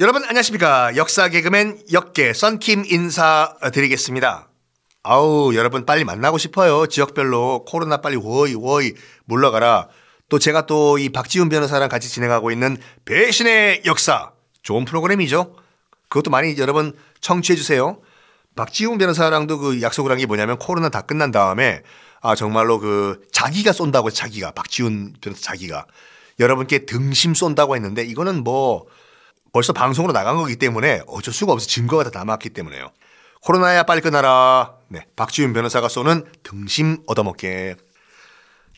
여러분 안녕하십니까? 역사 개그맨 역계 썬킴 인사드리겠습니다. 아우 여러분 빨리 만나고 싶어요. 지역별로 코로나 빨리 워이 워이 물러가라. 또 제가 또 이 박지훈 변호사랑 같이 진행하고 있는 배신의 역사. 좋은 프로그램이죠? 그것도 많이 여러분 청취해 주세요. 박지훈 변호사랑도 그 약속을 한 게 뭐냐면 코로나 다 끝난 다음에 아 정말로 그 자기가 쏜다고 자기가 박지훈 변호사 자기가. 여러분께 등심 쏜다고 했는데 이거는 뭐 벌써 방송으로 나간 거기 때문에 어쩔 수가 없어 증거가 다 남았기 때문에요. 코로나야 빨리 끝나라. 네, 박지훈 변호사가 쏘는 등심 얻어먹게.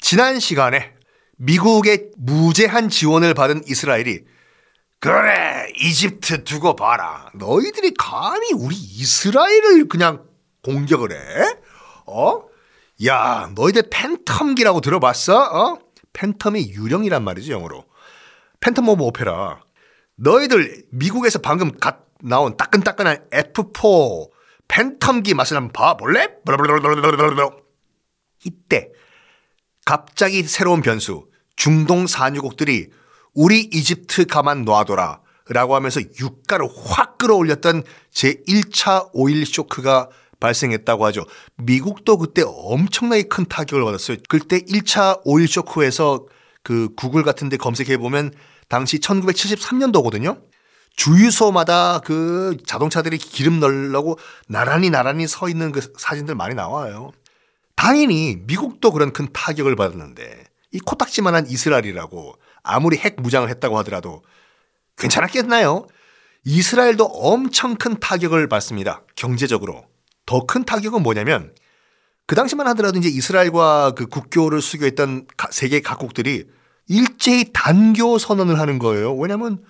지난 시간에 미국의 무제한 지원을 받은 이스라엘이 그래 이집트 두고 봐라. 너희들이 감히 우리 이스라엘을 그냥 공격을 해? 어? 야 너희들 팬텀기라고 들어봤어? 어? phantom이 유령이란 말이죠 영어로. Phantom of Opera. 너희들 미국에서 방금 갓 나온 따끈따끈한 F4 팬텀기 맛을 한번 봐볼래? 이때 갑자기 새로운 변수 중동 산유국들이 우리 이집트 가만 놔둬라 라고 하면서 유가를 확 끌어올렸던 제1차 오일 쇼크가 발생했다고 하죠. 미국도 그때 엄청나게 큰 타격을 받았어요. 그때 1차 오일 쇼크에서 그 구글 같은 데 검색해 보면 당시 1973년도거든요. 주유소마다 그 자동차들이 기름 넣으려고 나란히 나란히 서 있는 그 사진들 많이 나와요. 당연히 미국도 그런 큰 타격을 받았는데 이 코딱지만한 이스라엘이라고 아무리 핵 무장을 했다고 하더라도 괜찮았겠나요? 이스라엘도 엄청 큰 타격을 받습니다. 경제적으로. 더 큰 타격은 뭐냐면 그 당시만 하더라도 이제 이스라엘과 그 국교를 수교했던 세계 각국들이 일제히 단교 선언을 하는 거예요. 왜냐면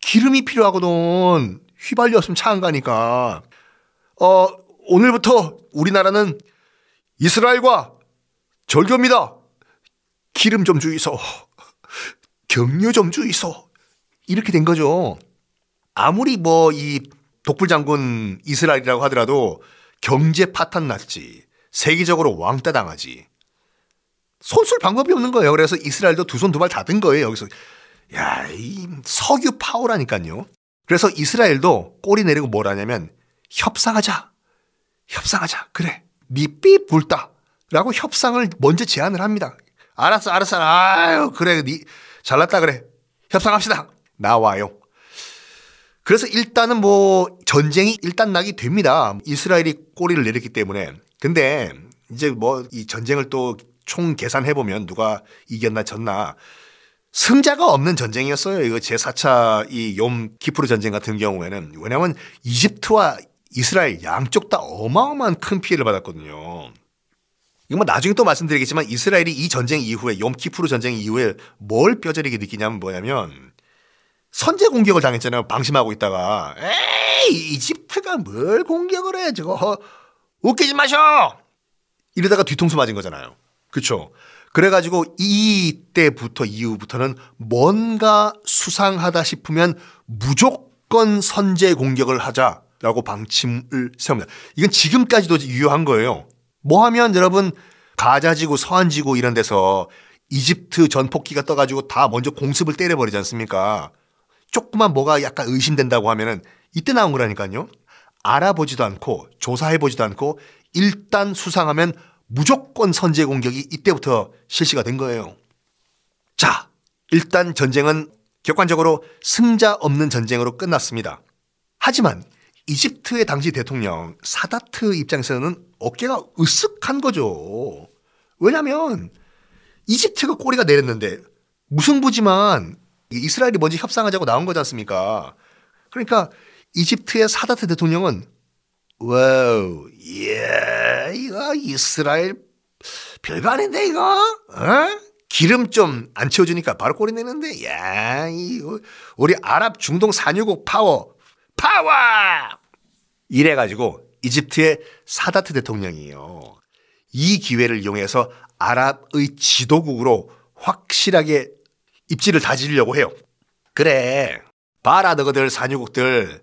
기름이 필요하거든. 휘발유 없으면 차 안 가니까. 어, 오늘부터 우리나라는 이스라엘과 절교입니다. 기름 좀 주이소. 경유 좀 주이소. 이렇게 된 거죠. 아무리 뭐 이 독불 장군 이스라엘이라고 하더라도 경제 파탄 났지. 세계적으로 왕따 당하지. 손쓸 방법이 없는 거예요. 그래서 이스라엘도 두 손 두 발 다 든 거예요. 여기서 야, 이 석유 파워라니까요. 그래서 이스라엘도 꼬리 내리고 뭘 하냐면 협상하자. 협상하자. 그래. 니삐 불다. 라고 협상을 먼저 제안을 합니다. 알았어, 알았어. 아유, 그래. 니 잘났다 그래. 협상합시다. 나와요. 그래서 일단은 뭐 전쟁이 일단 나게 됩니다. 이스라엘이 꼬리를 내렸기 때문에. 근데 이제 뭐 이 전쟁을 또 총 계산해 보면 누가 이겼나 졌나 승자가 없는 전쟁이었어요. 이거 제4차 이 욤 키프르 전쟁 같은 경우에는 왜냐하면 이집트와 이스라엘 양쪽 다 어마어마한 큰 피해를 받았거든요. 이거 뭐 나중에 또 말씀드리겠지만 이스라엘이 이 전쟁 이후에 욤 키프르 전쟁 이후에 뭘 뼈저리게 느끼냐면 뭐냐면 선제 공격을 당했잖아요. 방심하고 있다가 에이 이집트가 뭘 공격을 해 저거 웃기지 마셔 이러다가 뒤통수 맞은 거잖아요. 그렇죠. 그래가지고 이때부터 이후부터는 뭔가 수상하다 싶으면 무조건 선제 공격을 하자라고 방침을 세웁니다. 이건 지금까지도 유효한 거예요. 뭐 하면 여러분 가자지구 서안지구 이런 데서 이집트 전폭기가 떠가지고 다 먼저 공습을 때려버리지 않습니까? 조금만 뭐가 약간 의심된다고 하면은 이때 나온 거라니까요. 알아보지도 않고 조사해보지도 않고 일단 수상하면 무조건 선제 공격이 이때부터 실시가 된 거예요. 자, 일단 전쟁은 객관적으로 승자 없는 전쟁으로 끝났습니다. 하지만 이집트의 당시 대통령 사다트 입장에서는 어깨가 으쓱한 거죠. 왜냐하면 이집트가 꼬리가 내렸는데 무승부지만 이스라엘이 먼저 협상하자고 나온 거지 않습니까? 그러니까 이집트의 사다트 대통령은 wow, 예, 이스라엘 별거 아닌데 이거? 어? 기름 좀 안 채워주니까 바로 꼬리 내는데, 야, 이거 우리 아랍 중동 산유국 파워, 파워! 이래가지고 이집트의 사다트 대통령이에요. 이 기회를 이용해서 아랍의 지도국으로 확실하게 입지를 다지려고 해요. 그래. 봐라, 너희들 산유국들.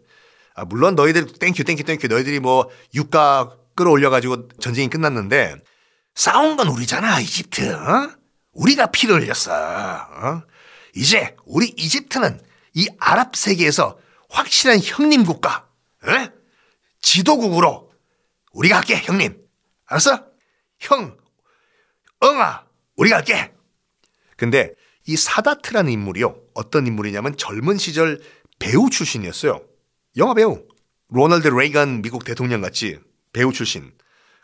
아, 물론 너희들 thank you thank you thank you 너희들이 뭐 유가 끌어올려가지고 전쟁이 끝났는데 싸운 건 우리잖아 이집트 어? 우리가 피를 흘렸어 어? 이제 우리 이집트는 이 아랍 세계에서 확실한 형님 국가, 에? 지도국으로 우리가 할게, 형님. 알았어? 형, 응아, 우리가 할게. 근데 이 사다트라는 인물이요. 어떤 인물이냐면 젊은 시절 배우 출신이었어요. 영화 배우. 로널드 레이건 미국 대통령 같이 배우 출신.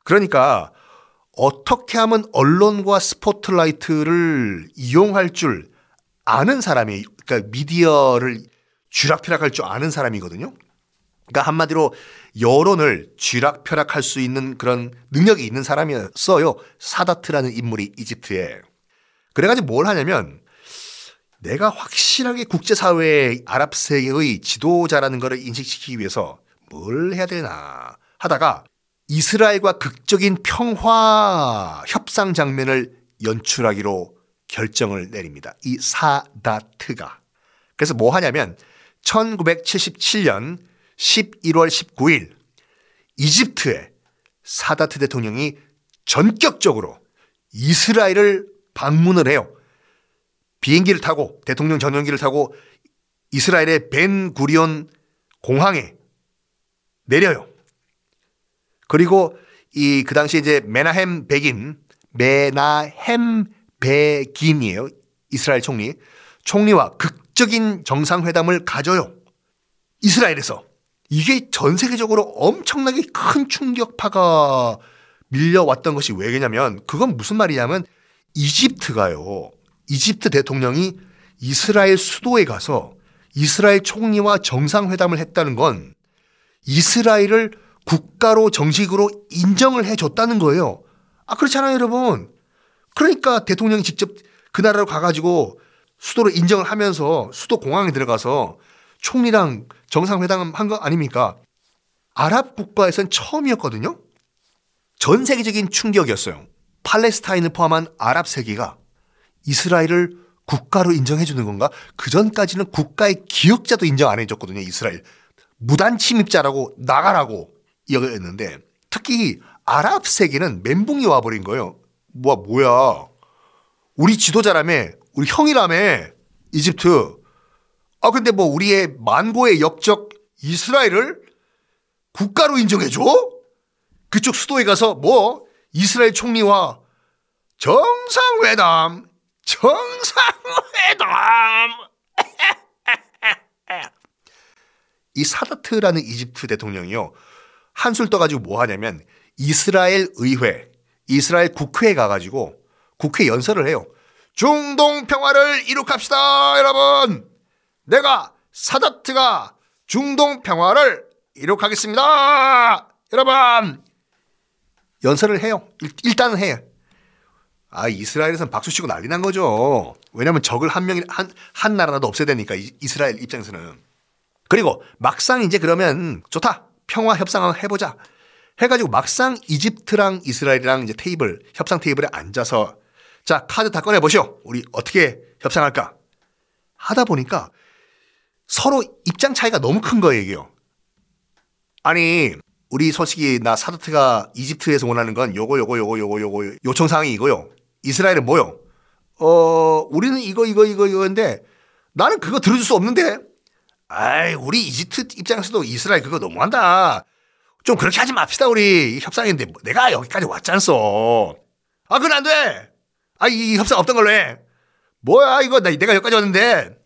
그러니까 어떻게 하면 언론과 스포트라이트를 이용할 줄 아는 사람이, 그러니까 미디어를 쥐락펴락할 줄 아는 사람이거든요. 그러니까 한마디로 여론을 쥐락펴락할 수 있는 그런 능력이 있는 사람이었어요. 사다트라는 인물이 이집트에. 그래가지고 뭘 하냐면 내가 확실하게 국제사회의 아랍 세계의 지도자라는 것을 인식시키기 위해서 뭘 해야 되나 하다가 이스라엘과 극적인 평화 협상 장면을 연출하기로 결정을 내립니다. 이 사다트가. 그래서 뭐 하냐면 1977년 11월 19일 이집트의 사다트 대통령이 전격적으로 이스라엘을 방문을 해요. 비행기를 타고 대통령 전용기를 타고 이스라엘의 벤 구리온 공항에 내려요. 그리고 이 그 당시 이제 메나햄 백인 메나햄 백인이에요. 이스라엘 총리. 총리와 극적인 정상회담을 가져요. 이스라엘에서. 이게 전 세계적으로 엄청나게 큰 충격파가 밀려왔던 것이 왜냐면 그건 무슨 말이냐면 이집트가요. 이집트 대통령이 이스라엘 수도에 가서 이스라엘 총리와 정상회담을 했다는 건 이스라엘을 국가로 정식으로 인정을 해줬다는 거예요. 아, 그렇잖아요, 여러분. 그러니까 대통령이 직접 그 나라로 가가지고 수도를 인정을 하면서 수도 공항에 들어가서 총리랑 정상회담 한 거 아닙니까? 아랍 국가에선 처음이었거든요. 전 세계적인 충격이었어요. 팔레스타인을 포함한 아랍 세계가 이스라엘을 국가로 인정해 주는 건가? 그 전까지는 국가의 기억자도 인정 안 해줬거든요. 이스라엘 무단 침입자라고 나가라고 이야기했는데 특히 아랍 세계는 멘붕이 와버린 거예요. 뭐 뭐야? 우리 지도자라며, 우리 형이라며 이집트. 아 근데 뭐 우리의 만고의 역적 이스라엘을 국가로 인정해줘? 그쪽 수도에 가서 뭐 이스라엘 총리와 정상회담, 정상회담. 이 사다트라는 이집트 대통령이요. 한술 떠가지고 뭐 하냐면 이스라엘 의회, 이스라엘 국회에 가가지고 국회 연설을 해요. 중동 평화를 이룩합시다, 여러분. 내가 사다트가 중동 평화를 이룩하겠습니다, 여러분. 연설을 해요. 일 단은 해요. 아, 이스라엘에서는 박수 치고 난리 난 거죠. 왜냐하면 적을 한 명이 한, 한 나라라도 없애야 되니까 이스라엘 입장에서는. 그리고 막상 이제 그러면 좋다. 평화 협상 한번 해보자. 해가지고 막상 이집트랑 이스라엘이랑 이제 테이블, 협상 테이블에 앉아서 자, 카드 다 꺼내 보시오. 우리 어떻게 협상할까? 하다 보니까 서로 입장 차이가 너무 큰 거예요. 아니, 우리 솔직히 나 사드트가 이집트에서 원하는 건 요거, 요거, 요거, 요거, 요거, 요청 사항이 이거요. 이스라엘은 뭐요? 어, 우리는 이거, 이거, 이거, 이거인데 나는 그거 들어줄 수 없는데 아이, 우리 이집트 입장에서도 이스라엘 그거 너무한다. 좀 그렇게 하지 맙시다, 우리. 협상인데 뭐 내가 여기까지 왔잖소. 아, 그건 안 돼. 아, 이 협상 없던 걸로 해. 뭐야, 이거. 나, 내가 여기까지 왔는데.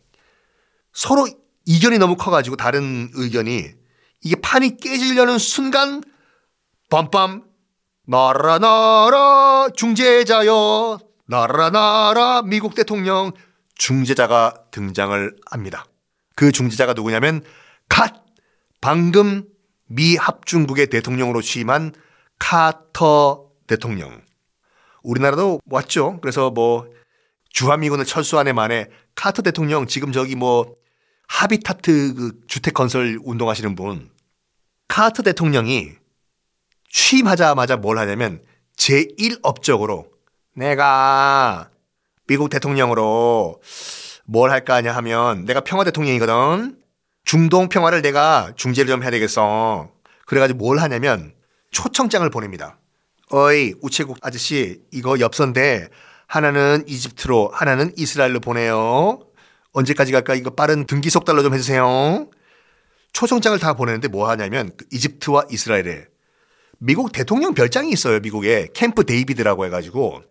서로 이견이 너무 커가지고 다른 의견이 이게 판이 깨지려는 순간 빰빰 나라 나라 중재자여 나라 나라 미국 대통령 중재자가 등장을 합니다. 그 중재자가 누구냐면 갓 방금 미 합중국의 대통령으로 취임한 카터 대통령. 우리나라도 왔죠. 그래서 뭐 주한미군을 철수한 해 만에 카터 대통령 지금 저기 뭐 하비타트 그 주택 건설 운동하시는 분 카터 대통령이 취임하자마자 뭘 하냐면 제1업적으로 내가 미국 대통령으로 뭘 할까 하냐 하면 내가 평화 대통령이거든. 중동 평화를 내가 중재를 좀 해야 되겠어. 그래가지고 뭘 하냐면 초청장을 보냅니다. 어이 우체국 아저씨 이거 엽서인데 하나는 이집트로 하나는 이스라엘로 보내요. 언제까지 갈까 이거 빠른 등기 속달로 좀 해주세요. 초청장을 다 보내는데 뭐 하냐면 그 이집트와 이스라엘에 미국 대통령 별장이 있어요. 미국에 캠프 데이비드라고 해가지고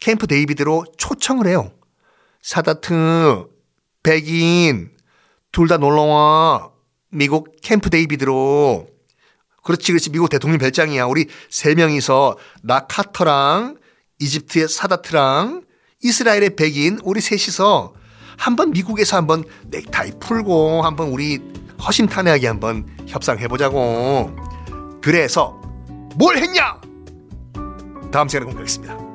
캠프 데이비드로 초청을 해요. 사다트, 베긴 둘 다 놀러와. 미국 캠프 데이비드로. 그렇지, 그렇지. 미국 대통령 별장이야. 우리 세 명이서 나 카터랑 이집트의 사다트랑 이스라엘의 베긴 우리 셋이서 한번 미국에서 한번 넥타이 풀고 한번 우리 허심탄회하게 한번 협상해보자고. 그래서 뭘 했냐? 다음 시간에 공개하겠습니다.